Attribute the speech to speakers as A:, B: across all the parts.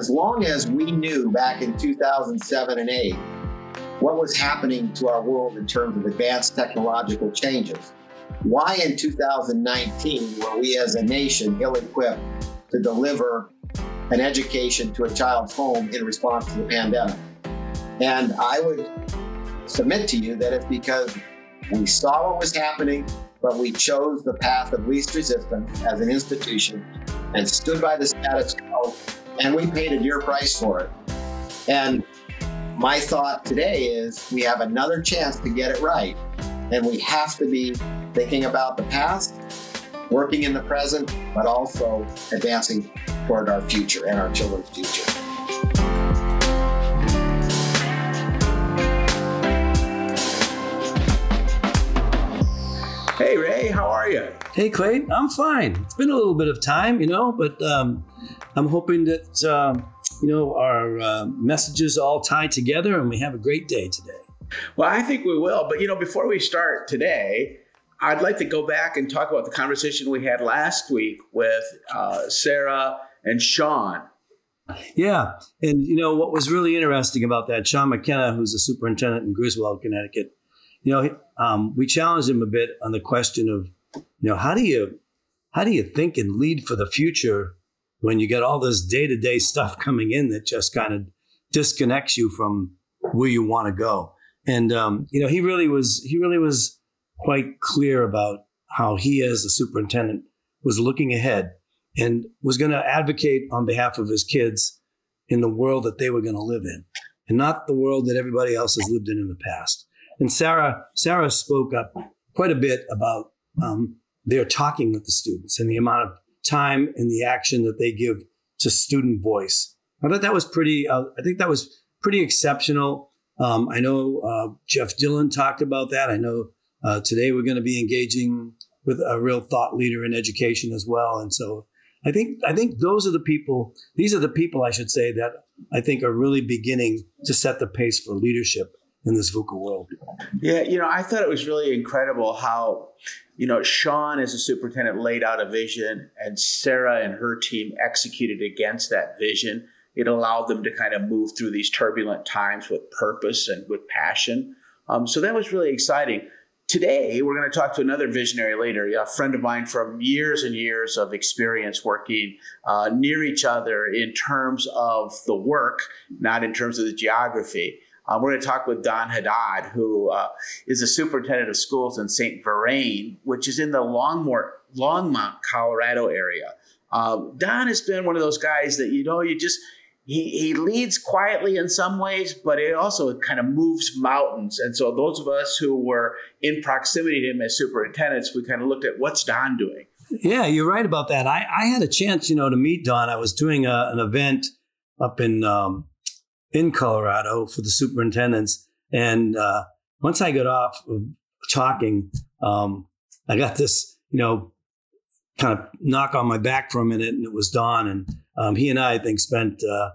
A: as long as we knew back in 2007 and 8 what was happening to our world in terms of advanced technological changes, why in 2019 were we as a nation ill equipped to deliver an education to a child's home in response to the pandemic? And I would submit to you that it's because we saw what was happening, but we chose the path of least resistance as an institution and stood by the status quo, and we paid a dear price for it. And my thought today is we have another chance to get it right, and we have to be thinking about the past, working in the present, but also advancing toward our future and our children's future.
B: Hey Ray, how are you?
C: Hey Clay, I'm fine. It's been a little bit of time, you know, but um, I'm hoping that um, you know our uh, messages all tie together and we have a great day today.
B: Well, I think we will. But you know, before we start today, I'd like to go back and talk about the conversation we had last week with uh, Sarah and Sean.
C: Yeah, and you know what was really interesting about that, Sean McKenna, who's the superintendent in Griswold, Connecticut. You know, um, we challenged him a bit on the question of, you know, how do you how do you think and lead for the future when you get all this day to day stuff coming in that just kind of disconnects you from where you want to go? And um, you know, he really was he really was quite clear about how he, as the superintendent, was looking ahead and was going to advocate on behalf of his kids in the world that they were going to live in, and not the world that everybody else has lived in in the past. And Sarah, Sarah spoke up quite a bit about um, their talking with the students and the amount of time and the action that they give to student voice. I thought that was pretty. Uh, I think that was pretty exceptional. Um, I know uh, Jeff Dillon talked about that. I know uh, today we're going to be engaging with a real thought leader in education as well. And so I think I think those are the people. These are the people I should say that I think are really beginning to set the pace for leadership in this VUCA world.
B: Yeah, you know, I thought it was really incredible how, you know, Sean as a superintendent laid out a vision and Sarah and her team executed against that vision. It allowed them to kind of move through these turbulent times with purpose and with passion. Um, so that was really exciting. Today, we're going to talk to another visionary leader, a friend of mine from years and years of experience working uh, near each other in terms of the work, not in terms of the geography. Uh, we're going to talk with Don Haddad, who uh, is the superintendent of schools in St. Vrain, which is in the Longmont, Longmont Colorado area. Uh, Don has been one of those guys that, you know, you just, he, he leads quietly in some ways, but it also kind of moves mountains. And so those of us who were in proximity to him as superintendents, we kind of looked at what's Don doing.
C: Yeah, you're right about that. I, I had a chance, you know, to meet Don. I was doing a, an event up in um, in Colorado for the superintendents. And uh, once I got off of talking, um, I got this, you know, kind of knock on my back for a minute, and it was Don. And um, he and I, I think, spent uh,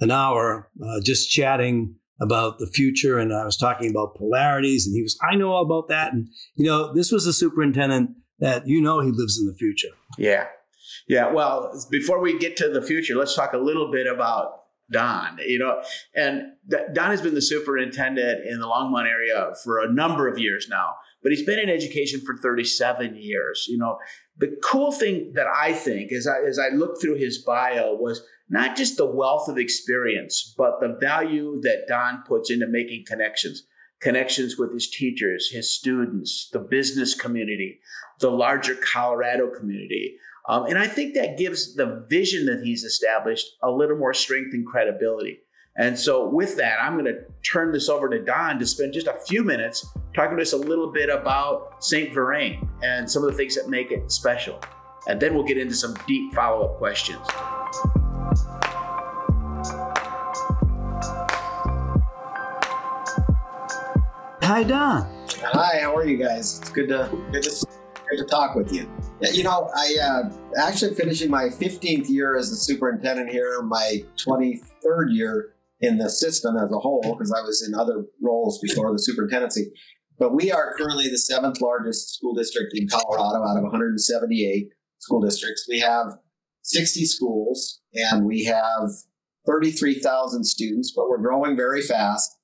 C: an hour uh, just chatting about the future. And I was talking about polarities, and he was, I know all about that. And, you know, this was a superintendent that you know he lives in the future.
B: Yeah. Yeah. Well, before we get to the future, let's talk a little bit about Don, you know, and Don has been the superintendent in the Longmont area for a number of years now, but he's been in education for 37 years. You know, the cool thing that I think as I, as I looked through his bio was not just the wealth of experience, but the value that Don puts into making connections, connections with his teachers, his students, the business community, the larger Colorado community. Um, and I think that gives the vision that he's established a little more strength and credibility. And so, with that, I'm going to turn this over to Don to spend just a few minutes talking to us a little bit about St. Vrain and some of the things that make it special. And then we'll get into some deep follow up questions.
C: Hi, Don.
A: Hi, how are you guys? It's good to good to Great to talk with you. You know, I uh, actually finishing my 15th year as the superintendent here, my 23rd year in the system as a whole, because I was in other roles before the superintendency. But we are currently the seventh largest school district in Colorado out of 178 school districts. We have 60 schools and we have 33,000 students, but we're growing very fast.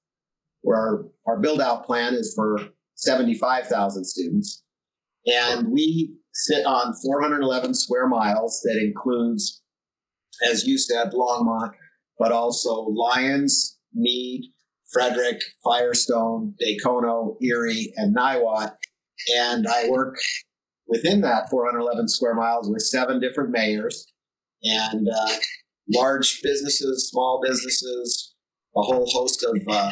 A: Where our, our build out plan is for 75,000 students. And we sit on 411 square miles that includes, as you said, Longmont, but also Lyons, Mead, Frederick, Firestone, Dacono, Erie, and Niwot. And I work within that 411 square miles with seven different mayors and uh, large businesses, small businesses, a whole host of, uh,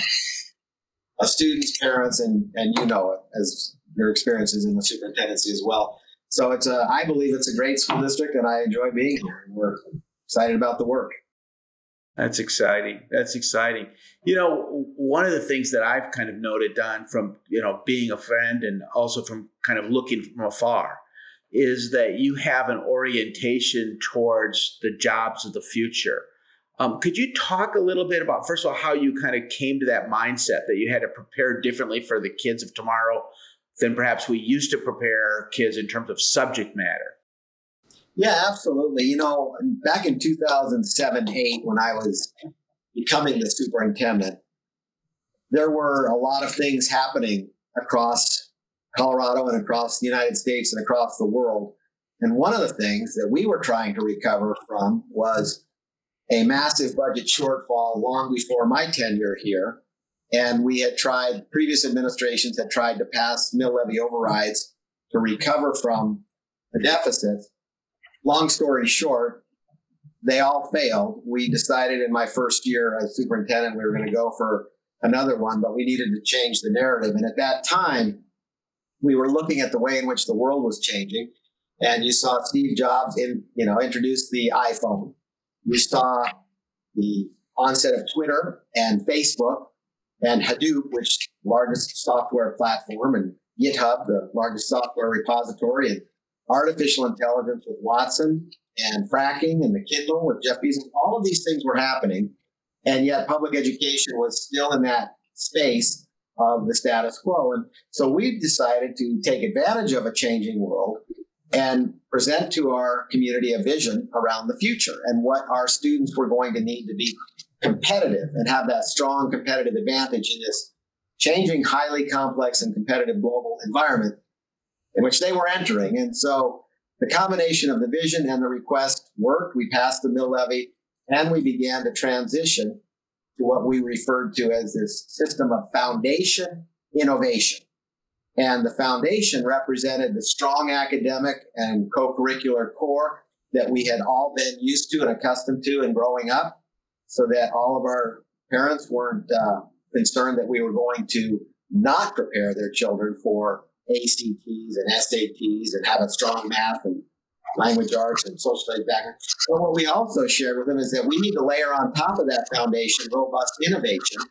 A: of students, parents, and, and you know it as your experiences in the superintendency as well. So it's a, I believe it's a great school district, and I enjoy being here. We're excited about the work.
B: That's exciting. That's exciting. You know, one of the things that I've kind of noted, Don, from you know being a friend and also from kind of looking from afar, is that you have an orientation towards the jobs of the future. Um, could you talk a little bit about, first of all, how you kind of came to that mindset that you had to prepare differently for the kids of tomorrow than perhaps we used to prepare kids in terms of subject matter?
A: Yeah, absolutely. You know, back in 2007 8, when I was becoming the superintendent, there were a lot of things happening across Colorado and across the United States and across the world. And one of the things that we were trying to recover from was a massive budget shortfall long before my tenure here. And we had tried, previous administrations had tried to pass mill levy overrides to recover from the deficit. Long story short, they all failed. We decided in my first year as superintendent we were going to go for another one, but we needed to change the narrative. And at that time, we were looking at the way in which the world was changing. And you saw Steve Jobs in, you know, introduce the iPhone. You saw the onset of Twitter and Facebook and Hadoop, which largest software platform, and GitHub, the largest software repository, and artificial intelligence with Watson and fracking and the Kindle with Jeff Bezos. All of these things were happening, and yet public education was still in that space of the status quo. And so we've decided to take advantage of a changing world and present to our community a vision around the future and what our students were going to need to be competitive and have that strong competitive advantage in this changing, highly complex and competitive global environment in which they were entering. And so the combination of the vision and the request worked. We passed the mill levy and we began to transition to what we referred to as this system of foundation innovation. And the foundation represented the strong academic and co curricular core that we had all been used to and accustomed to in growing up, so that all of our parents weren't uh, concerned that we were going to not prepare their children for ACTs and SATs and have a strong math and language arts and social studies background. But what we also shared with them is that we need to layer on top of that foundation robust innovation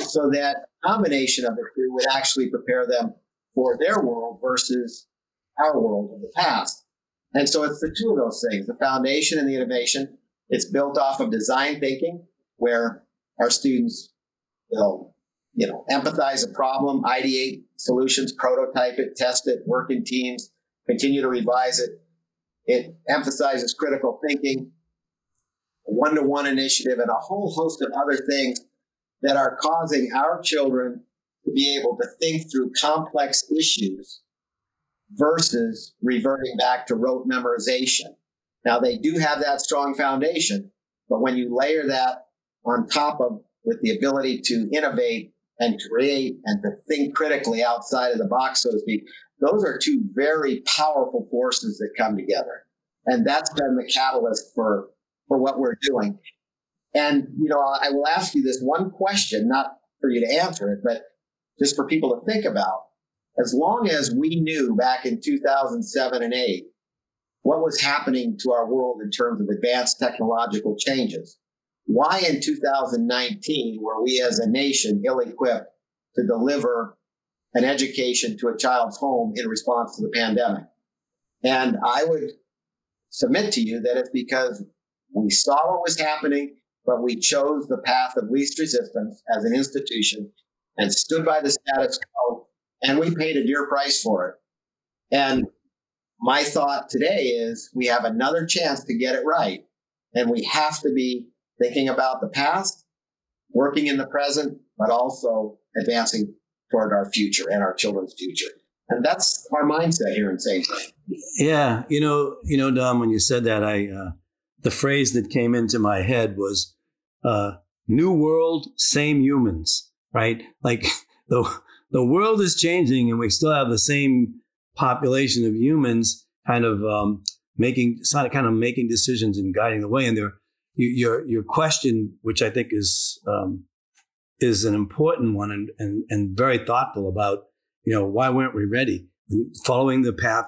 A: so that combination of the two would actually prepare them for their world versus our world of the past. And so it's the two of those things, the foundation and the innovation. It's built off of design thinking, where our students will, you know, empathize a problem, ideate solutions, prototype it, test it, work in teams, continue to revise it, it emphasizes critical thinking, one to one initiative, and a whole host of other things that are causing our children to be able to think through complex issues versus reverting back to rote memorization. Now, they do have that strong foundation, but when you layer that on top of with the ability to innovate and create and to think critically outside of the box, so to speak, those are two very powerful forces that come together. And that's been the catalyst for, for what we're doing. And, you know, I will ask you this one question, not for you to answer it, but just for people to think about. As long as we knew back in 2007 and 8 what was happening to our world in terms of advanced technological changes, why in 2019 were we as a nation ill equipped to deliver an education to a child's home in response to the pandemic. And I would submit to you that it's because we saw what was happening, but we chose the path of least resistance as an institution and stood by the status quo, and we paid a dear price for it. And my thought today is we have another chance to get it right, and we have to be thinking about the past, working in the present, but also advancing toward our future and our children's future. And that's our mindset here in St.
C: Yeah, you know, you know, Don, when you said that, I uh, the phrase that came into my head was uh, "New world, same humans." Right? Like the the world is changing, and we still have the same population of humans, kind of um, making kind of making decisions and guiding the way. And there, your your question, which I think is um, is an important one and, and and very thoughtful about, you know, why weren't we ready? Following the path,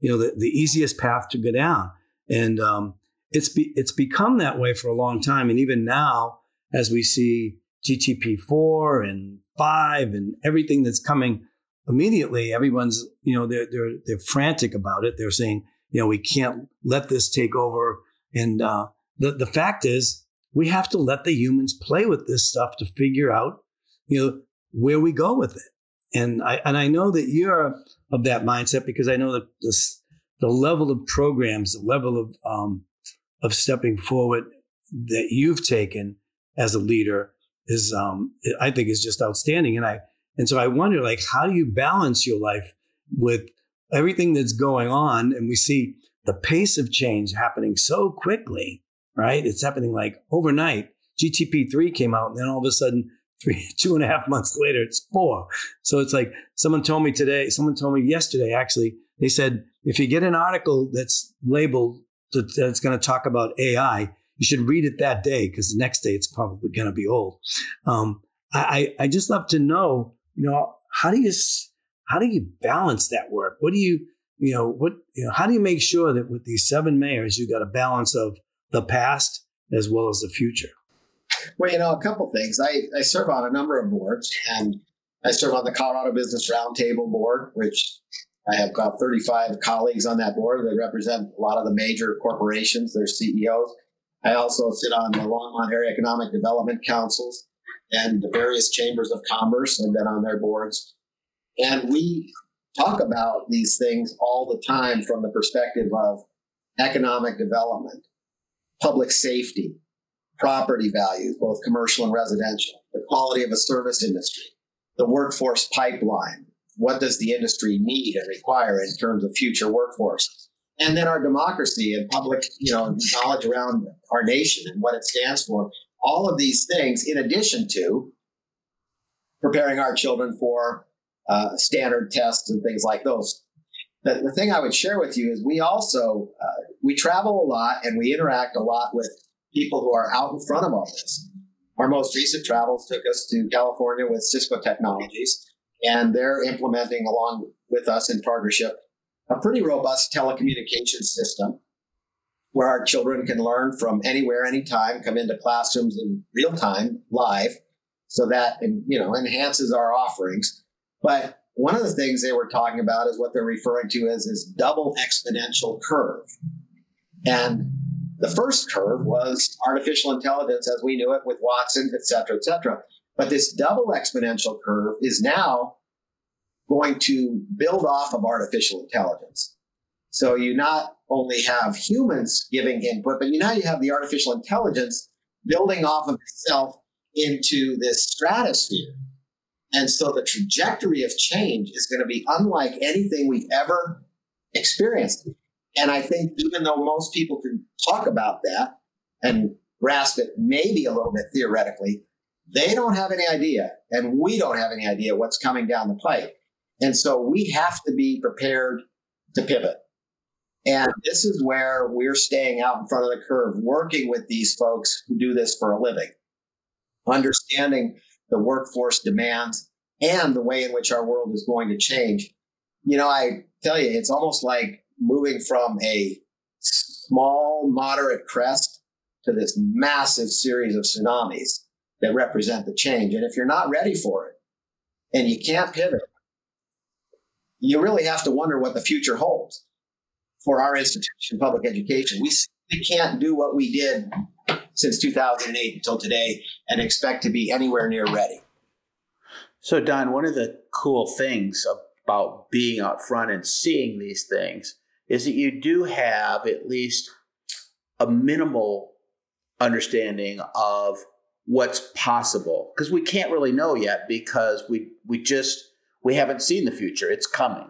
C: you know, the, the easiest path to go down, and um, it's be, it's become that way for a long time, and even now, as we see GTP four and five and everything that's coming immediately, everyone's you know they're they're they're frantic about it. They're saying you know we can't let this take over, and uh, the the fact is we have to let the humans play with this stuff to figure out you know where we go with it. And I and I know that you're of that mindset because I know that this the level of programs, the level of um, of stepping forward that you've taken as a leader is um, I think is just outstanding. And I and so I wonder like how do you balance your life with everything that's going on? And we see the pace of change happening so quickly, right? It's happening like overnight. GTP three came out, and then all of a sudden, three two and a half months later, it's four. So it's like someone told me today. Someone told me yesterday. Actually, they said if you get an article that's labeled that's going to talk about AI, you should read it that day because the next day it's probably going to be old. Um, I, I just love to know, you know, how do you how do you balance that work? What do you you know what you know how do you make sure that with these seven mayors you got a balance of the past as well as the future?
A: Well, you know, a couple things. I, I serve on a number of boards, and I serve on the Colorado Business Roundtable board, which I have about 35 colleagues on that board that represent a lot of the major corporations, their CEOs. I also sit on the Longmont Area Economic Development Councils and the various chambers of commerce. I've been on their boards. And we talk about these things all the time from the perspective of economic development, public safety, property values, both commercial and residential, the quality of a service industry, the workforce pipeline. What does the industry need and require in terms of future workforce? And then our democracy and public, you know, knowledge around our nation and what it stands for. All of these things, in addition to preparing our children for uh, standard tests and things like those. The, the, thing I would share with you is we also uh, we travel a lot and we interact a lot with people who are out in front of all this. Our most recent travels took us to California with Cisco Technologies, and they're implementing along with us in partnership a pretty robust telecommunication system where our children can learn from anywhere, anytime, come into classrooms in real time, live, so that you know enhances our offerings. But one of the things they were talking about is what they're referring to as this double exponential curve. And the first curve was artificial intelligence as we knew it with Watson, et cetera, et cetera. But this double exponential curve is now going to build off of artificial intelligence. So you not only have humans giving input, but you now you have the artificial intelligence building off of itself into this stratosphere. And so the trajectory of change is going to be unlike anything we've ever experienced. And I think even though most people can talk about that and grasp it maybe a little bit theoretically, they don't have any idea, and we don't have any idea what's coming down the pipe. And so we have to be prepared to pivot. And this is where we're staying out in front of the curve, working with these folks who do this for a living, understanding the workforce demands and the way in which our world is going to change. You know, I tell you, it's almost like moving from a small, moderate crest to this massive series of tsunamis that represent the change. And if you're not ready for it and you can't pivot, you really have to wonder what the future holds for our institution, public education. We, can't do what we did since 2008 until today and expect to be anywhere near ready.
B: So, Don, one of the cool things about being out front and seeing these things is that you do have at least a minimal understanding of what's possible because we can't really know yet because we we just we haven't seen the future. It's coming.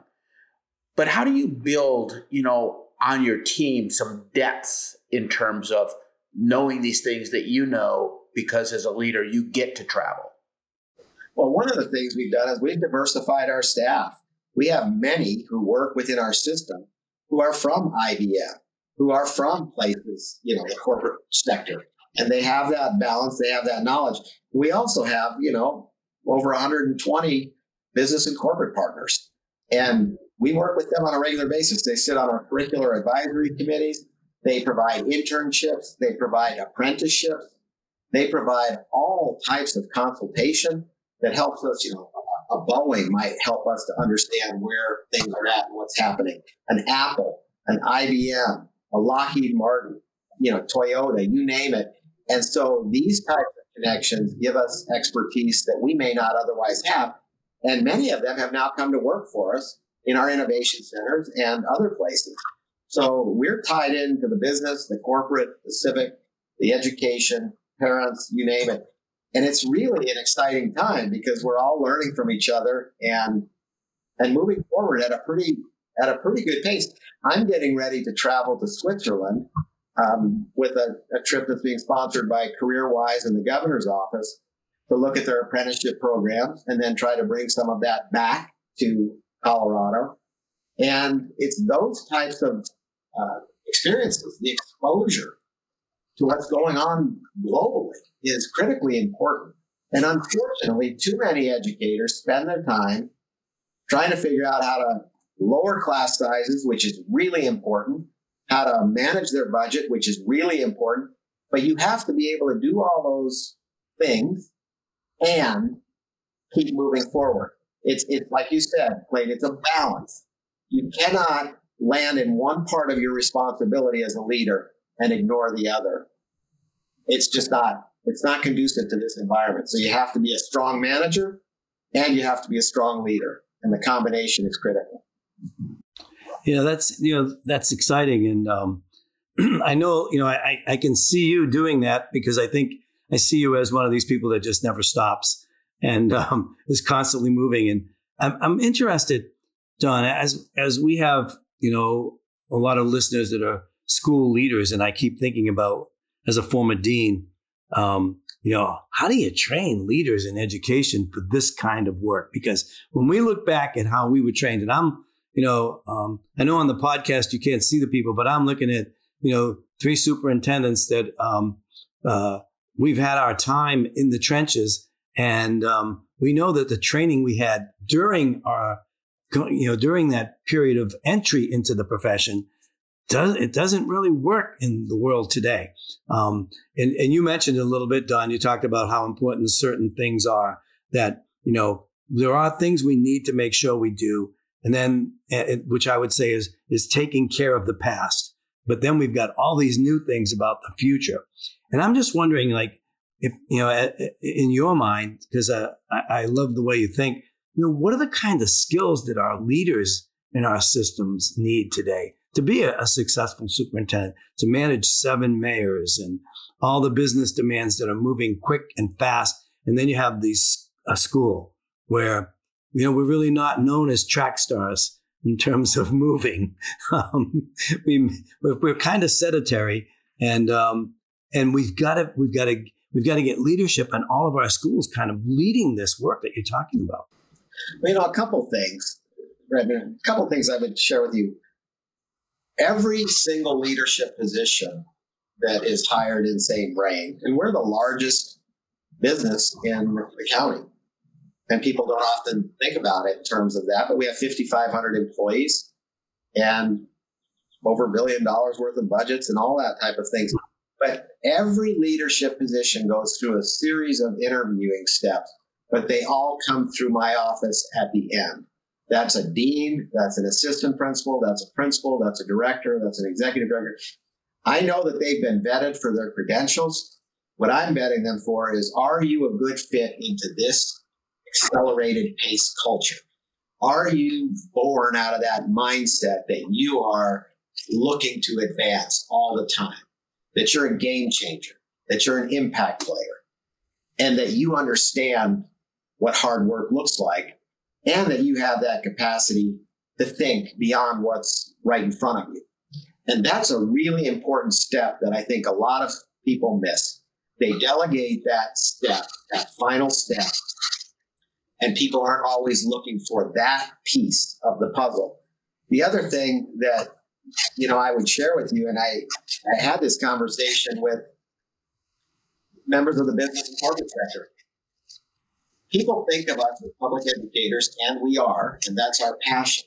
B: But how do you build you know on your team some depth in terms of knowing these things that you know because as a leader you get to travel?
A: Well one of the things we've done is we've diversified our staff. We have many who work within our system who are from ibm who are from places you know the corporate sector and they have that balance, they have that knowledge. We also have, you know, over 120 business and corporate partners. And we work with them on a regular basis. They sit on our curricular advisory committees. They provide internships. They provide apprenticeships. They provide all types of consultation that helps us, you know, a Boeing might help us to understand where things are at and what's happening. An Apple, an IBM, a Lockheed Martin, you know, Toyota, you name it. And so these types of connections give us expertise that we may not otherwise have. And many of them have now come to work for us in our innovation centers and other places. So we're tied into the business, the corporate, the civic, the education, parents, you name it. And it's really an exciting time because we're all learning from each other and and moving forward at a pretty at a pretty good pace. I'm getting ready to travel to Switzerland um, with a, a, trip that's being sponsored by CareerWise and the governor's office to look at their apprenticeship programs and then try to bring some of that back to Colorado. And it's those types of uh, experiences, the exposure to what's going on globally is critically important. And unfortunately, too many educators spend their time trying to figure out how to lower class sizes, which is really important, how to manage their budget, which is really important. But you have to be able to do all those things and keep moving forward. It's, it's like you said, Clayton, it's a balance. You cannot land in one part of your responsibility as a leader and ignore the other. It's just not, it's not conducive to this environment. So you have to be a strong manager and you have to be a strong leader. And the combination is critical.
C: Yeah, that's you know that's exciting, and um, I know you know I I can see you doing that because I think I see you as one of these people that just never stops and um, is constantly moving. And I'm I'm interested, Don, as as we have you know a lot of listeners that are school leaders, and I keep thinking about as a former dean, um, you know, how do you train leaders in education for this kind of work? Because when we look back at how we were trained, and I'm you know, um, I know on the podcast you can't see the people, but I'm looking at, you know, three superintendents that um, uh, we've had our time in the trenches. And um, we know that the training we had during our, you know, during that period of entry into the profession, does, it doesn't really work in the world today. Um, and, and you mentioned a little bit, Don, you talked about how important certain things are that, you know, there are things we need to make sure we do and then eh, which I would say is is taking care of the past. But then we've got all these new things about the future, and I'm just wondering, like, if you know, eh, eh, in your mind, because uh, I, I love the way you think. You know, what are the kind of skills that our leaders in our systems need today to be a, a successful superintendent, to manage seven mayors and all the business demands that are moving quick and fast, and then you have these a school where you know, we're really not known as track stars in terms of moving. Um, we, we're, we're, kind of sedentary, and um, and we've got to we've got to we've got to get leadership in all of our schools, kind of leading this work that you're talking about.
A: Well, you know, a couple things. A couple things I would share with you. Every single leadership position that is hired in St. Vrain, and we're the largest business in the county and people don't often think about it in terms of that. But we have 5,500 employees and over a billion dollars worth of budgets and all that type of things. Every leadership position goes through a series of interviewing steps, but they all come through my office at the end. That's a dean, that's an assistant principal, that's a principal, that's a director, that's an executive director. I know that they've been vetted for their credentials. What I'm vetting them for is are you a good fit into this accelerated pace culture? Are you born out of that mindset that you are looking to advance all the time, that you're a game changer? that you're an impact player and that you understand what hard work looks like and that you have that capacity to think beyond what's right in front of you. And that's a really important step that I think a lot of people miss. They delegate that step, that final step, and people aren't always looking for that piece of the puzzle. The other thing that you know I would share with you, and I I had this conversation with members of the business and corporate sector. People think of us as public educators, and we are, and that's our passion.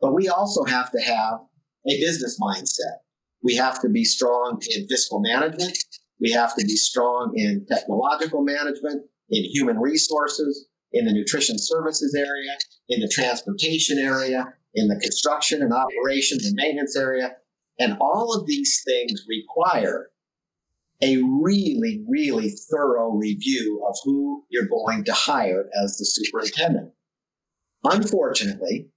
A: But we also have to have a business mindset. We have to be strong in fiscal management. We have to be strong in technological management, in human resources, in the nutrition services area, in the transportation area, in the construction and operations and maintenance area. And all of these things require a really, really thorough review of who you're going to hire as the superintendent. Unfortunately,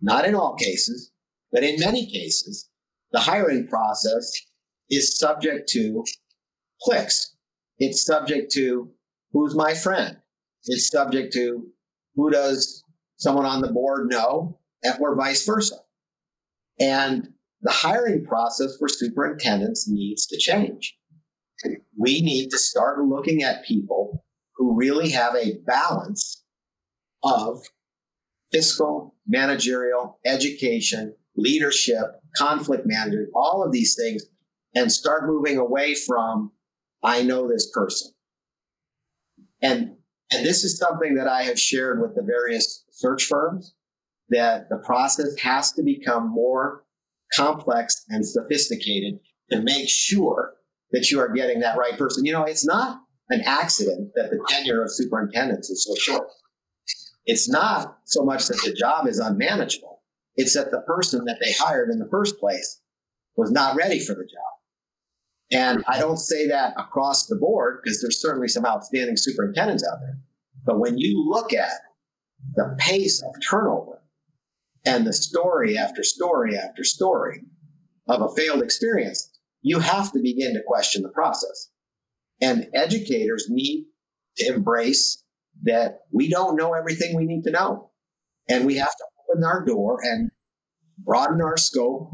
A: not in all cases, but in many cases, the hiring process is subject to cliques. It's subject to who's my friend. It's subject to who does someone on the board know, or vice versa. And the hiring process for superintendents needs to change. We need to start looking at people who really have a balance of fiscal, managerial, education, leadership, conflict management, all of these things, and start moving away from, I know this person. And, and this is something that I have shared with the various search firms that the process has to become more complex and sophisticated to make sure that you are getting that right person. You know, it's not an accident that the tenure of superintendents is so short. It's not so much that the job is unmanageable. It's that the person that they hired in the first place was not ready for the job. And I don't say that across the board because there's certainly some outstanding superintendents out there. But when you look at the pace of turnover and the story after story after story of a failed experience, you have to begin to question the process. And educators need to embrace that we don't know everything we need to know. And we have to open our door and broaden our scope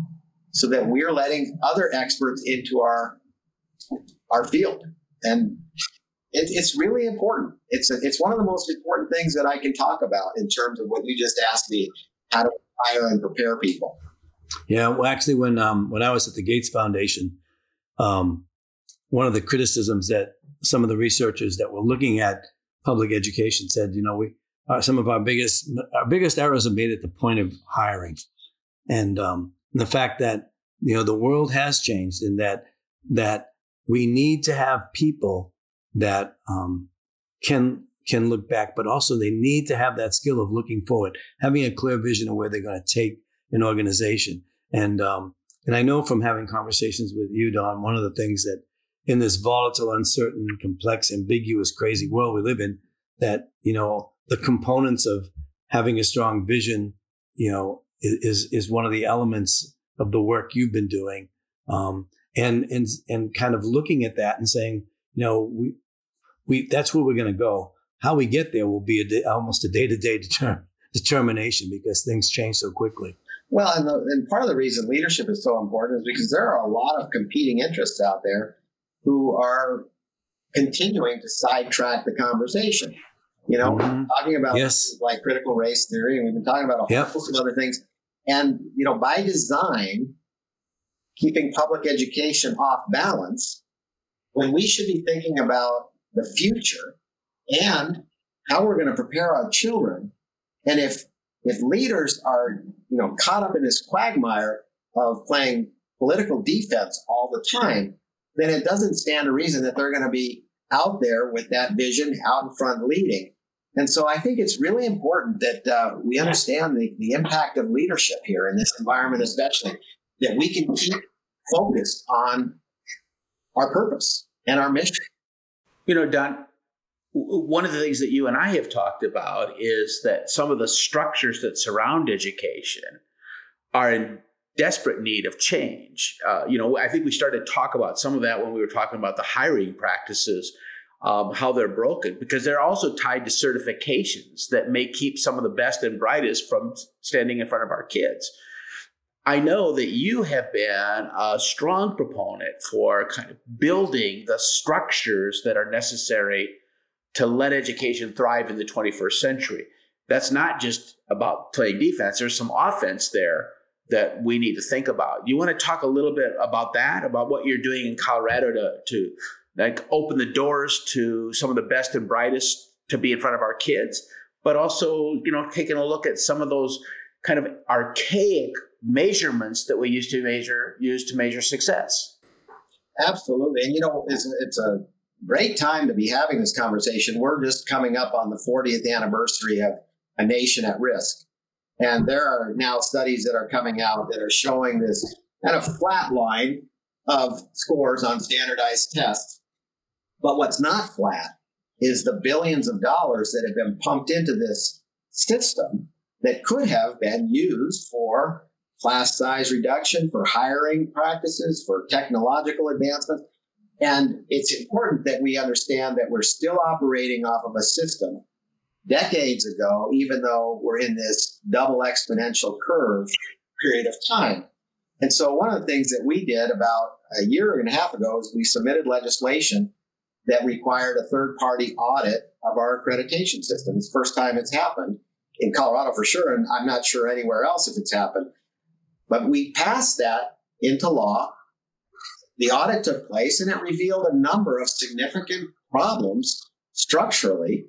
A: so that we're letting other experts into our our field. And it, it's really important. It's a, it's one of the most important things that I can talk about in terms of what you just asked me: how to hire and prepare people.
C: Yeah, well, actually, when um, when I was at the Gates Foundation, um, one of the criticisms that some of the researchers that were looking at public education said, you know, we uh, some of our biggest our biggest errors are made at the point of hiring, and um, the fact that you know the world has changed, and that that we need to have people that um, can can look back, but also they need to have that skill of looking forward, having a clear vision of where they're going to take an organization. And um, and I know from having conversations with you, Don, one of the things that in this volatile, uncertain, complex, ambiguous, crazy world we live in, that you know the components of having a strong vision, you know, is is one of the elements of the work you've been doing, um, and and and kind of looking at that and saying, you know, we we that's where we're going to go. How we get there will be a day, almost a day to day determination because things change so quickly.
A: Well, and, the, and part of the reason leadership is so important is because there are a lot of competing interests out there who are continuing to sidetrack the conversation. You know, mm-hmm. talking about
C: yes.
A: like critical race theory, and we've been talking about a whole yep. host of other things. And you know, by design, keeping public education off balance, when we should be thinking about the future and how we're going to prepare our children. And if if leaders are you know caught up in this quagmire of playing political defense all the time, then it doesn't stand a reason that they're going to be out there with that vision out in front leading. And so I think it's really important that uh, we understand the, the impact of leadership here in this environment, especially that we can keep focused on our purpose and our mission.
B: You know, Don, one of the things that you and I have talked about is that some of the structures that surround education are in desperate need of change. Uh, you know, I think we started to talk about some of that when we were talking about the hiring practices, um, how they're broken, because they're also tied to certifications that may keep some of the best and brightest from standing in front of our kids. I know that you have been a strong proponent for kind of building the structures that are necessary to let education thrive in the 21st century. That's not just about playing defense, there's some offense there that we need to think about. You want to talk a little bit about that, about what you're doing in Colorado to, to like open the doors to some of the best and brightest to be in front of our kids, but also, you know, taking a look at some of those kind of archaic measurements that we used to measure use to measure success.
A: Absolutely, and you know it's it's a great time to be having this conversation. We're just coming up on the 40th anniversary of a nation at risk, and there are now studies that are coming out that are showing this kind of flat line of scores on standardized tests. But what's not flat is the billions of dollars that have been pumped into this system that could have been used for class size reduction, for hiring practices, for technological advancement. And it's important that we understand that we're still operating off of a system decades ago, even though we're in this double exponential curve period of time. And so, one of the things that we did about a year and a half ago is we submitted legislation that required a third party audit of our accreditation system. It's the first time it's happened in Colorado for sure, and I'm not sure anywhere else if it's happened. But we passed that into law. The audit took place and it revealed a number of significant problems structurally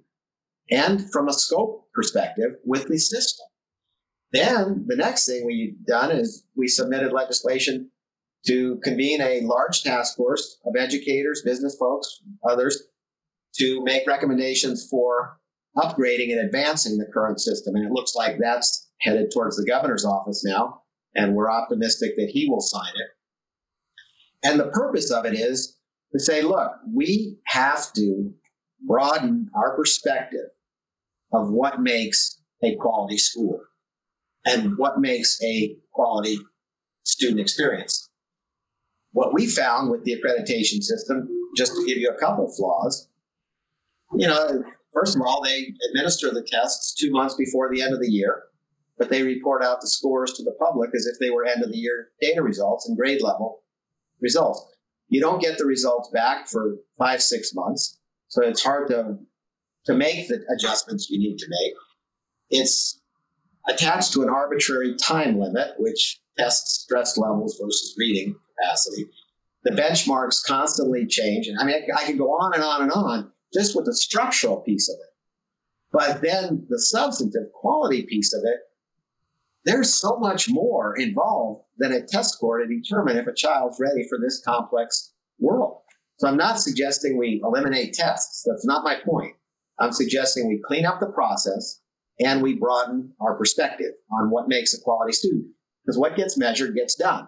A: and from a scope perspective with the system. Then the next thing we've done is we submitted legislation to convene a large task force of educators, business folks, others to make recommendations for upgrading and advancing the current system. And it looks like that's headed towards the governor's office now. And we're optimistic that he will sign it. And the purpose of it is to say, look, we have to broaden our perspective of what makes a quality school and what makes a quality student experience. What we found with the accreditation system, just to give you a couple flaws, you know, first of all, they administer the tests two months before the end of the year, but they report out the scores to the public as if they were end of the year data results and grade level results. You don't get the results back for five, six months. So it's hard to, to make the adjustments you need to make. It's attached to an arbitrary time limit, which tests stress levels versus reading capacity. The benchmarks constantly change. And I mean, I, I can go on and on and on just with the structural piece of it. But then the substantive quality piece of it, there's so much more involved than a test score to determine if a child's ready for this complex world. So I'm not suggesting we eliminate tests. That's not my point. I'm suggesting we clean up the process and we broaden our perspective on what makes a quality student. Because what gets measured gets done.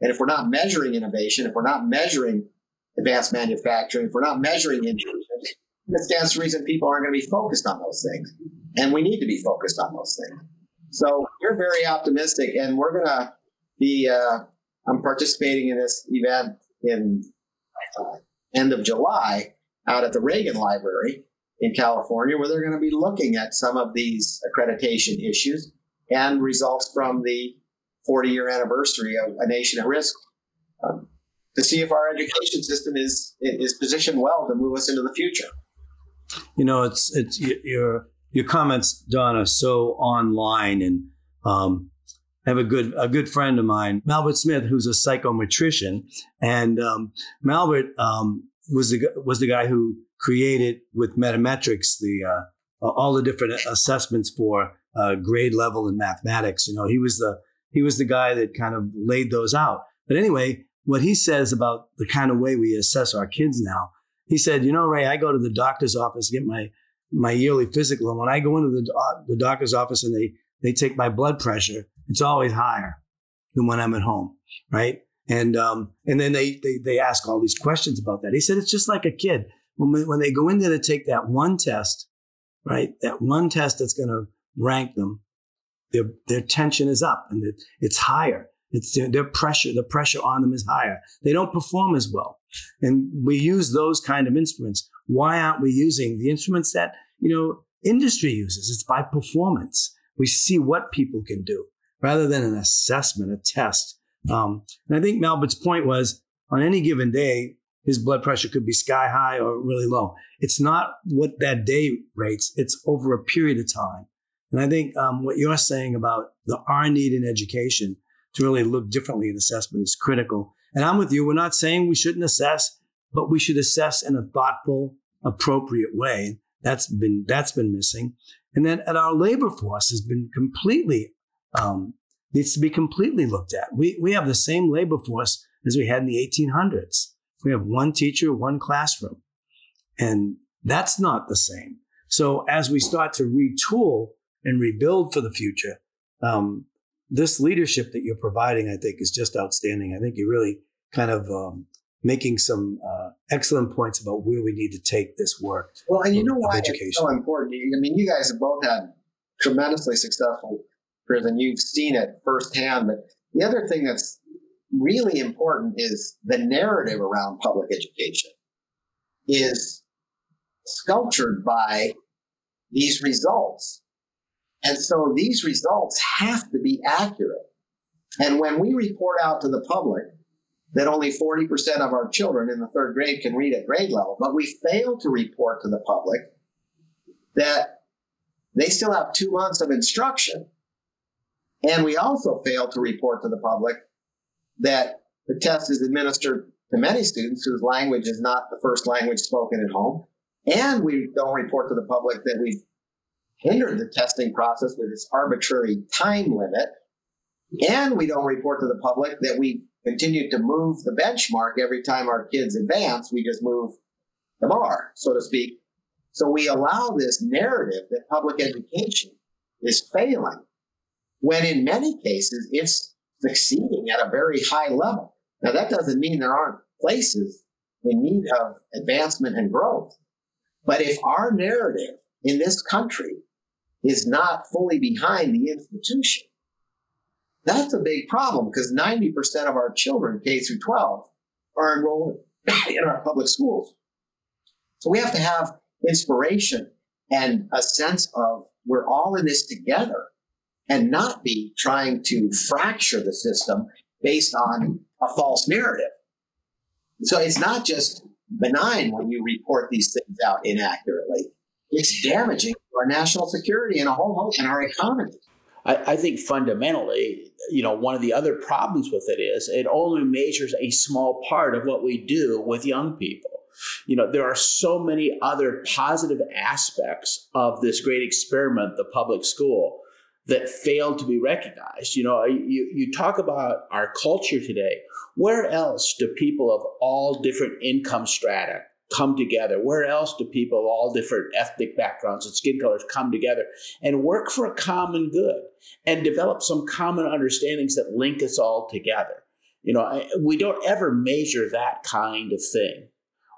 A: And if we're not measuring innovation, if we're not measuring advanced manufacturing, if we're not measuring innovation, it stands to reason people aren't going to be focused on those things. And we need to be focused on those things. So we're very optimistic, and we're going to be, uh, I'm participating in this event in uh, end of July out at the Reagan Library in California, where they're going to be looking at some of these accreditation issues and results from the 40 year anniversary of A Nation at Risk um, to see if our education system is, is positioned well to move us into the future.
C: You know, it's, it's your, your comments, Donna, so online and, um, I have a good a good friend of mine, Malbert Smith, who's a psychometrician, and um, Malbert um, was the was the guy who created with Metametrics the uh, all the different assessments for uh, grade level in mathematics. You know, he was the he was the guy that kind of laid those out. But anyway, what he says about the kind of way we assess our kids now, he said, you know, Ray, I go to the doctor's office get my my yearly physical, and when I go into the the doctor's office and they they take my blood pressure, it's always higher than when I'm at home, right? And um, and then they, they they ask all these questions about that. He said it's just like a kid when when they go in there to take that one test, right? That one test that's going to rank them, their their tension is up and it, it's higher. It's their pressure. The pressure on them is higher. They don't perform as well, and we use those kind of instruments. Why aren't we using the instruments that you know industry uses? It's by performance. We see what people can do rather than an assessment, a test. Um, and I think Malbert's point was on any given day, his blood pressure could be sky high or really low. It's not what that day rates, it's over a period of time. And I think um, what you're saying about the our need in education to really look differently at assessment is critical. And I'm with you. We're not saying we shouldn't assess, but we should assess in a thoughtful, appropriate way. That's been that's been missing. And then at our labor force has been completely um, needs to be completely looked at. We we have the same labor force as we had in the 1800s. We have one teacher, one classroom, and that's not the same. So as we start to retool and rebuild for the future, um, this leadership that you're providing, I think, is just outstanding. I think you're really kind of um, making some uh, excellent points about where we need to take this work.
A: Well, and you know why education. it's so important. I mean, you guys have both had tremendously successful careers, and you've seen it firsthand. But the other thing that's really important is the narrative around public education is sculptured by these results. And so these results have to be accurate. And when we report out to the public that only 40% of our children in the third grade can read at grade level, but we fail to report to the public that they still have two months of instruction. And we also fail to report to the public that the test is administered to many students whose language is not the first language spoken at home. And we don't report to the public that we've hindered the testing process with its arbitrary time limit. And we don't report to the public that we continue to move the benchmark every time our kids advance. We just move the bar, so to speak. So we allow this narrative that public education is failing when in many cases it's succeeding at a very high level. Now, that doesn't mean there aren't places in need of advancement and growth. But if our narrative in this country is not fully behind the institution, that's a big problem because 90% of our children, K through 12, are enrolled in our public schools. So we have to have inspiration and a sense of we're all in this together and not be trying to fracture the system based on a false narrative. So it's not just benign when you report these things out inaccurately. It's damaging to our national security and a whole host and our economy.
B: I, I think fundamentally, you know, one of the other problems with it is it only measures a small part of what we do with young people. You know, there are so many other positive aspects of this great experiment, the public school, that failed to be recognized. You know, you, you talk about our culture today. Where else do people of all different income strata come together? Where else do people of all different ethnic backgrounds and skin colors come together and work for a common good and develop some common understandings that link us all together? You know, we don't ever measure that kind of thing.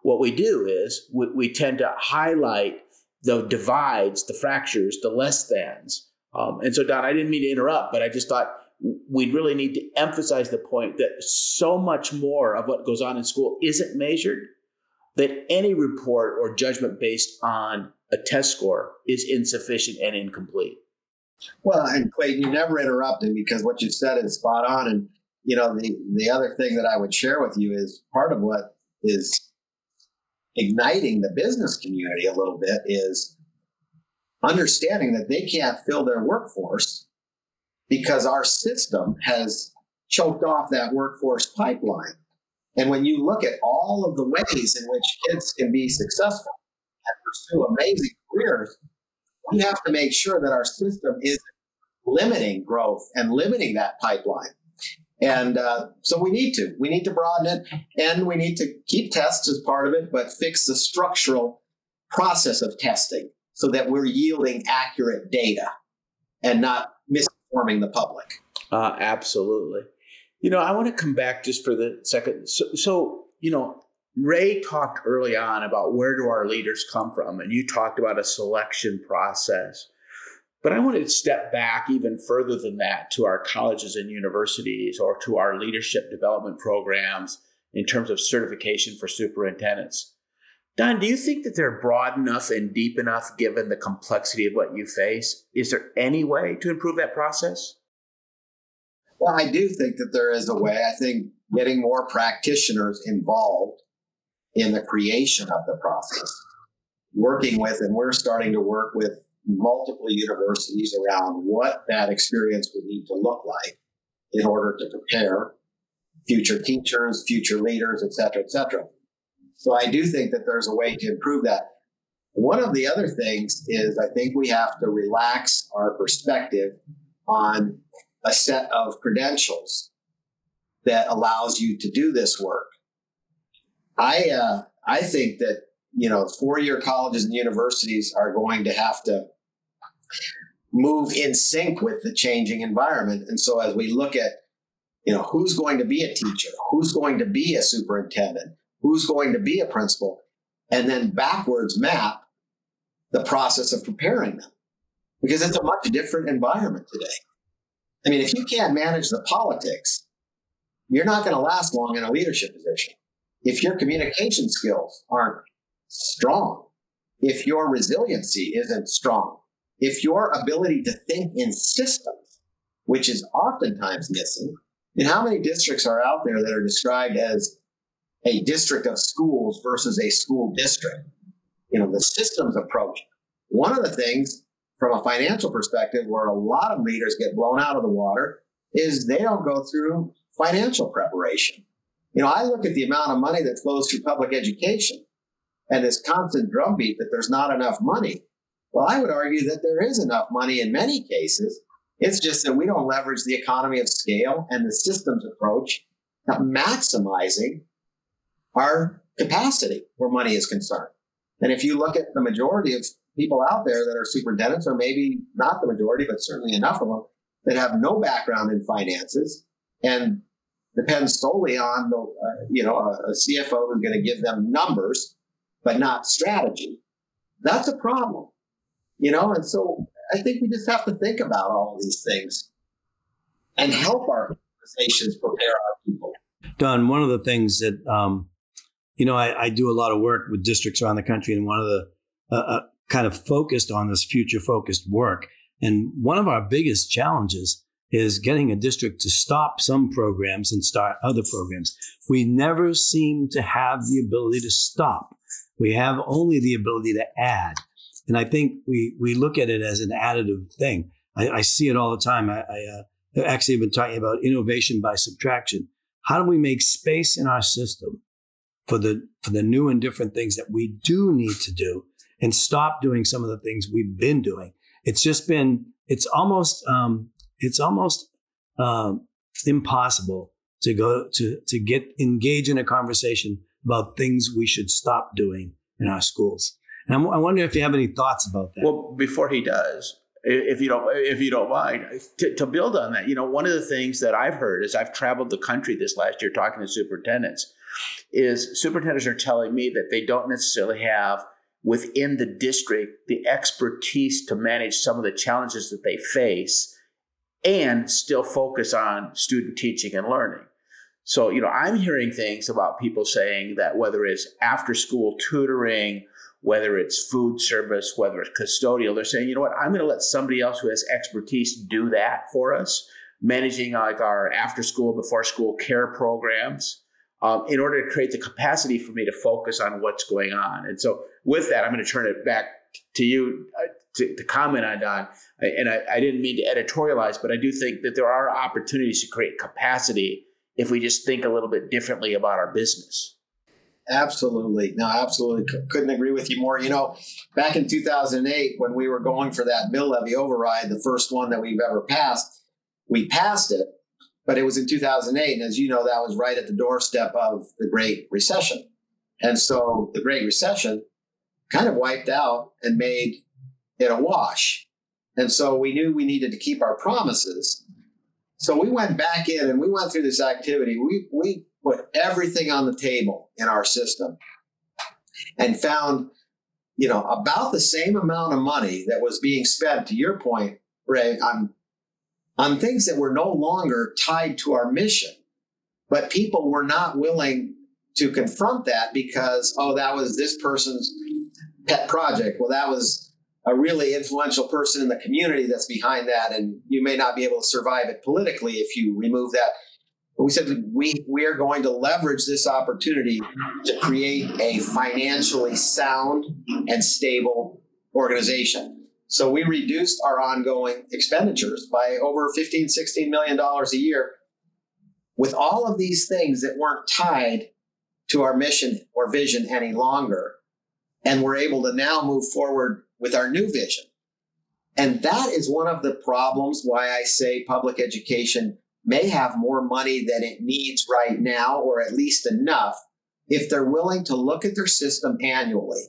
B: What we do is we, we tend to highlight the divides, the fractures, the less thans um, and so, Don, I didn't mean to interrupt, but I just thought we really need to emphasize the point that so much more of what goes on in school isn't measured that any report or judgment based on a test score is insufficient and incomplete.
A: Well, and Clayton, you never interrupted because what you said is spot on. And you know, the the other thing that I would share with you is part of what is igniting the business community a little bit is understanding that they can't fill their workforce because our system has choked off that workforce pipeline. And when you look at all of the ways in which kids can be successful and pursue amazing careers, we have to make sure that our system is limiting growth and limiting that pipeline. And uh, so we need to. We need to broaden it and we need to keep tests as part of it, but fix the structural process of testing so that we're yielding accurate data and not misinforming the public.
B: Uh, absolutely. You know, I want to come back just for the second. So, so, you know, Ray talked early on about where do our leaders come from, and you talked about a selection process. But I wanted to step back even further than that to our colleges and universities or to our leadership development programs in terms of certification for superintendents. Don, do you think that they're broad enough and deep enough given the complexity of what you face? Is there any way to improve that process?
A: Well, I do think that there is a way. I think getting more practitioners involved in the creation of the process, working with, and we're starting to work with multiple universities around what that experience would need to look like in order to prepare future teachers, future leaders, et cetera, et cetera. So I do think that there's a way to improve that. One of the other things is I think we have to relax our perspective on a set of credentials that allows you to do this work. I uh, I think that you know four year colleges and universities are going to have to move in sync with the changing environment. And so as we look at you know who's going to be a teacher, who's going to be a superintendent, who's going to be a principal, and then backwards map the process of preparing them because it's a much different environment today. I mean, if you can't manage the politics, you're not going to last long in a leadership position. If your communication skills aren't strong, if your resiliency isn't strong, if your ability to think in systems, which is oftentimes missing, and how many districts are out there that are described as a district of schools versus a school district? You know, the systems approach. One of the things from a financial perspective where a lot of leaders get blown out of the water is they don't go through financial preparation. You know, I look at the amount of money that flows through public education and this constant drumbeat that there's not enough money. Well, I would argue that there is enough money in many cases. It's just that we don't leverage the economy of scale and the systems approach, to maximizing our capacity where money is concerned. And if you look at the majority of people out there that are superintendents, or maybe not the majority, but certainly enough of them that have no background in finances and depend solely on the, uh, you know, a, a CFO who's going to give them numbers, but not strategy. That's a problem, you know. And so I think we just have to think about all of these things and help our organizations prepare our people.
C: Don, one of the things that um, you know, I, I, do a lot of work with districts around the country, and one of the uh, uh, kind of focused on this future focused work. And one of our biggest challenges is getting a district to stop some programs and start other programs. We never seem to have the ability to stop. We have only the ability to add. And I think we, we look at it as an additive thing. I, I see it all the time. I, I uh, actually have been talking about innovation by subtraction. How do we make space in our system for the, for the new and different things that we do need to do and stop doing some of the things we've been doing? It's just been, it's almost, um, it's almost um, impossible to go to to get engage in a conversation about things we should stop doing in our schools. And I'm, I wonder if you have any thoughts about that.
B: Well, before he does, if you don't if you don't mind to, to, build on that you know one of the things that i've heard as i've traveled the country this last year talking to superintendents is superintendents are telling me that they don't necessarily have within the district the expertise to manage some of the challenges that they face and still focus on student teaching and learning. So, you know, I'm hearing things about people saying that whether it's after school tutoring, whether it's food service, whether it's custodial, they're saying, you know what, I'm going to let somebody else who has expertise do that for us, managing like our after school, before school care programs. Um, in order to create the capacity for me to focus on what's going on. And so, with that, I'm going to turn it back to you uh, to, to comment on, Don. And I, I didn't mean to editorialize, but I do think that there are opportunities to create capacity if we just think a little bit differently about our business.
A: Absolutely. No, absolutely. C- couldn't agree with you more. You know, back in 2008, when we were going for that mill levy override, the first one that we've ever passed, we passed it, but it was in 2008. And as you know, that was right at the doorstep of the Great Recession. And so the Great Recession kind of wiped out and made it a wash. And so we knew we needed to keep our promises. So we went back in and we went through this activity. We, we put everything on the table in our system and found you know, about the same amount of money that was being spent, to your point, Ray, on, on things that were no longer tied to our mission. But people were not willing to confront that because, oh, that was this person's pet project. Well, that was a really influential person in the community that's behind that, and you may not be able to survive it politically if you remove that. But we said we we are going to leverage this opportunity to create a financially sound and stable organization. So we reduced our ongoing expenditures by over 15, 16 million dollars a year with all of these things that weren't tied to our mission or vision any longer. And we're able to now move forward with our new vision. And that is one of the problems why I say public education may have more money than it needs right now, or at least enough, if they're willing to look at their system annually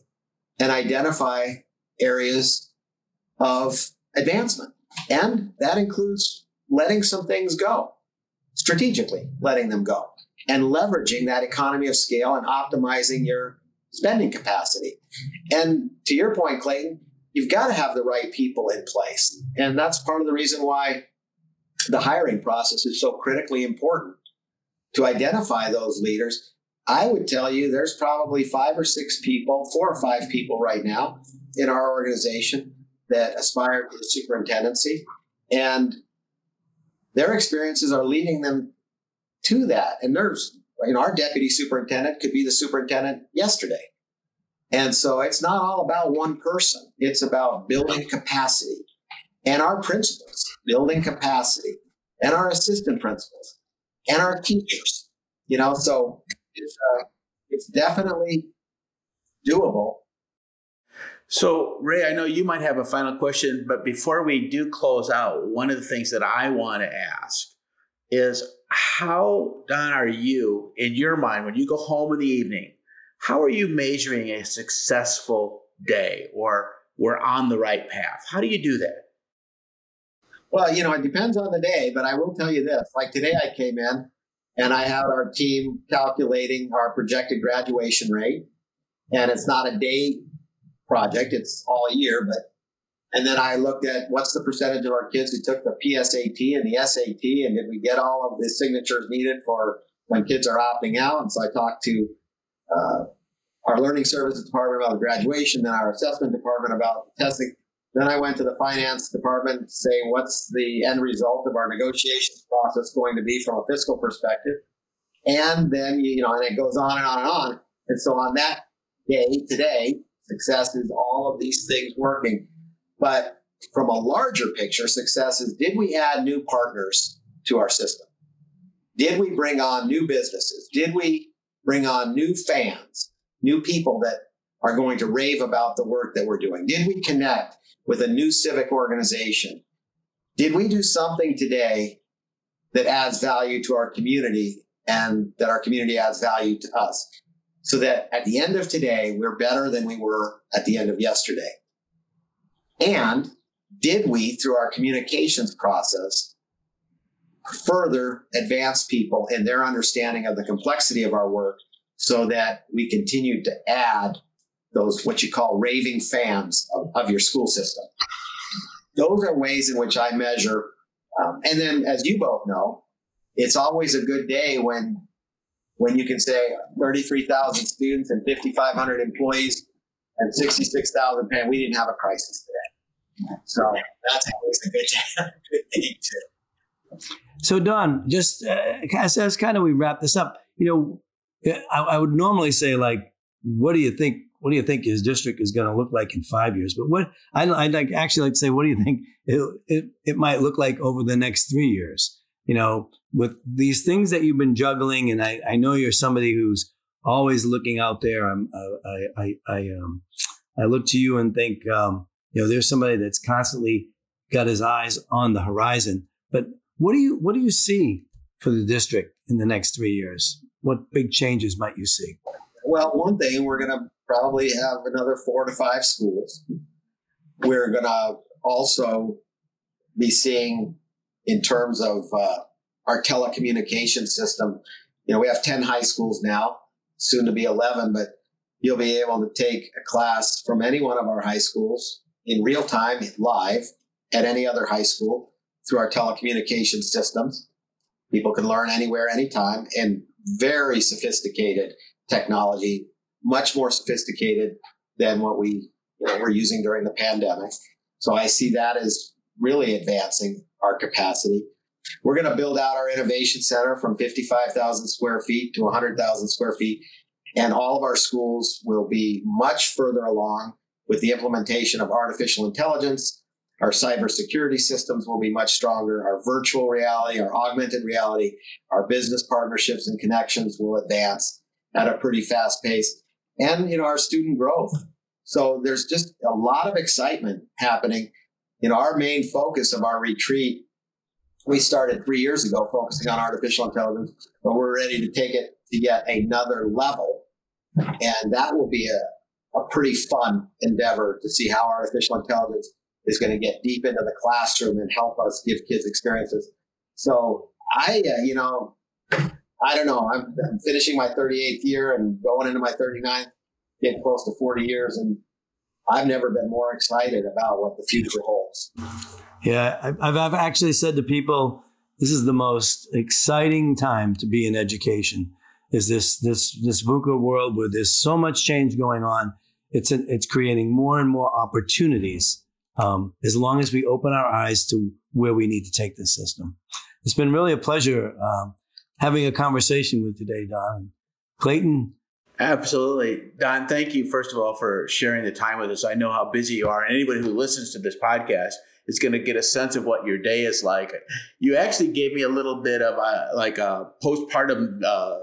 A: and identify areas of advancement. And that includes letting some things go, strategically letting them go, and leveraging that economy of scale and optimizing your spending capacity. And to your point, Clayton, you've got to have the right people in place. And that's part of the reason why the hiring process is so critically important to identify those leaders. I would tell you there's probably five or six people, four or five people right now in our organization that aspire to the superintendency. And their experiences are leading them to that. And there's, you know, our deputy superintendent could be the superintendent yesterday. And so it's not all about one person, it's about building capacity and our principals, building capacity, and our assistant principals and our teachers. You know, so it's, uh, it's definitely doable.
B: So, Ray, I know you might have a final question, but before we do close out, one of the things that I want to ask is how, Don, are you, in your mind, when you go home in the evening, how are you measuring a successful day or we're on the right path? How do you do that?
A: Well, you know, it depends on the day, but I will tell you this. Like today, I came in and I had our team calculating our projected graduation rate. And it's not a day project, it's all year, but and then I looked at what's the percentage of our kids who took the PSAT and the SAT, and did we get all of the signatures needed for when kids are opting out? And so I talked to uh, our learning services department about the graduation, then our assessment department about the testing. Then I went to the finance department saying, what's the end result of our negotiations process going to be from a fiscal perspective? And then, you know, and it goes on and on and on. And so on that day, today, success is all of these things working. But from a larger picture, success is did we add new partners to our system? Did we bring on new businesses? Did we bring on new fans, new people that are going to rave about the work that we're doing? Did we connect with a new civic organization? Did we do something today that adds value to our community and that our community adds value to us? So that at the end of today, we're better than we were at the end of yesterday. And did we, through our communications process, further advance people in their understanding of the complexity of our work so that we continue to add those what you call raving fans of, of your school system. Those are ways in which I measure. Um, and then, as you both know, it's always a good day when when you can say 33,000 students and 5,500 employees and 66,000 parents. We didn't have a crisis today. So that's always a good, day too.
C: So, Don, just uh, as, as kind of we wrap this up, you know, I, I would normally say like, what do you think? What do you think his district is going to look like in five years? But what I, I'd like actually like to say, what do you think it, it, it might look like over the next three years? You know, with these things that you've been juggling, and I, I know you're somebody who's always looking out there. I'm, uh, I, I, I, um, I look to you and think, um, you know, there's somebody that's constantly got his eyes on the horizon. But what do you what do you see for the district in the next three years? What big changes might you see?
A: Well, one thing we're going to probably have another four to five schools. We're going to also be seeing, in terms of uh, our telecommunication system, you know, we have ten high schools now, soon to be eleven, but you'll be able to take a class from any one of our high schools in real time, live at any other high school through our telecommunication systems. People can learn anywhere, anytime, and very sophisticated technology, much more sophisticated than what we you know, were using during the pandemic. So I see that as really advancing our capacity. We're going to build out our innovation center from 55,000 square feet to 100,000 square feet. And all of our schools will be much further along with the implementation of artificial intelligence. Our cybersecurity systems will be much stronger. Our virtual reality, our augmented reality, our business partnerships and connections will advance at a pretty fast pace. And, you know, our student growth. So there's just a lot of excitement happening. You know, our main focus of our retreat we started three years ago focusing on artificial intelligence, but we're ready to take it to yet another level. And that will be a, a pretty fun endeavor to see how artificial intelligence is going to get deep into the classroom and help us give kids experiences. So I, uh, you know, I don't know. I'm, I'm, finishing my 38th year and going into my 39th, getting close to 40 years, and I've never been more excited about what the future holds.
C: Yeah, I've, I've actually said to people, this is the most exciting time to be in education. Is this this this VUCA world where there's so much change going on? It's an, it's creating more and more opportunities. Um, as long as we open our eyes to where we need to take this system, it's been really a pleasure um, having a conversation with today, Don Clayton.
B: Absolutely. Don, thank you, first of all, for sharing the time with us. I know how busy you are, and anybody who listens to this podcast is going to get a sense of what your day is like. You actually gave me a little bit of a, like a postpartum uh,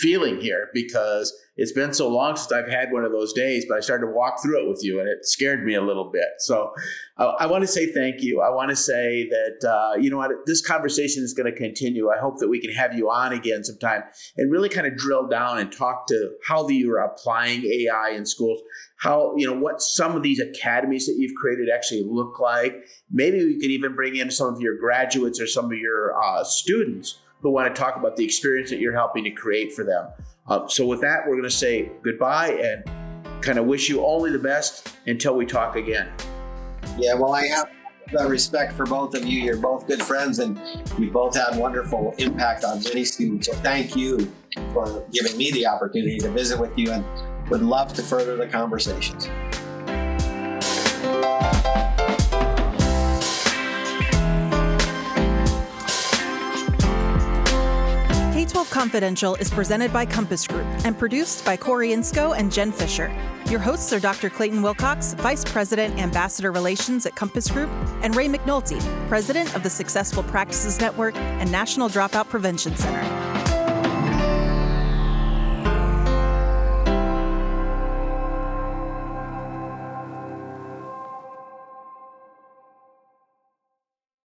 B: feeling here because it's been so long since I've had one of those days, but I started to walk through it with you and it scared me a little bit. So uh, I want to say thank you. I want to say that, uh, you know what, this conversation is going to continue. I hope that we can have you on again sometime and really kind of drill down and talk to how the, you're applying AI in schools how you know what some of these academies that you've created actually look like. Maybe we could even bring in some of your graduates or some of your uh, students who want to talk about the experience that you're helping to create for them. Uh, so with that we're going to say goodbye and kind of wish you only the best until we talk again.
A: Yeah well i have respect for both of you. You're both good friends and we both had wonderful impact on many students. So thank you for giving me the opportunity to visit with you and would love to further the conversations.
D: K-12 Confidential is presented by Compass Group and produced by Corey Inscoe and Jen Fisher. Your hosts are Dr. Clayton Wilcox, Vice President, Ambassador Relations at Compass Group, and Ray McNulty, President of the Successful Practices Network and National Dropout Prevention Center.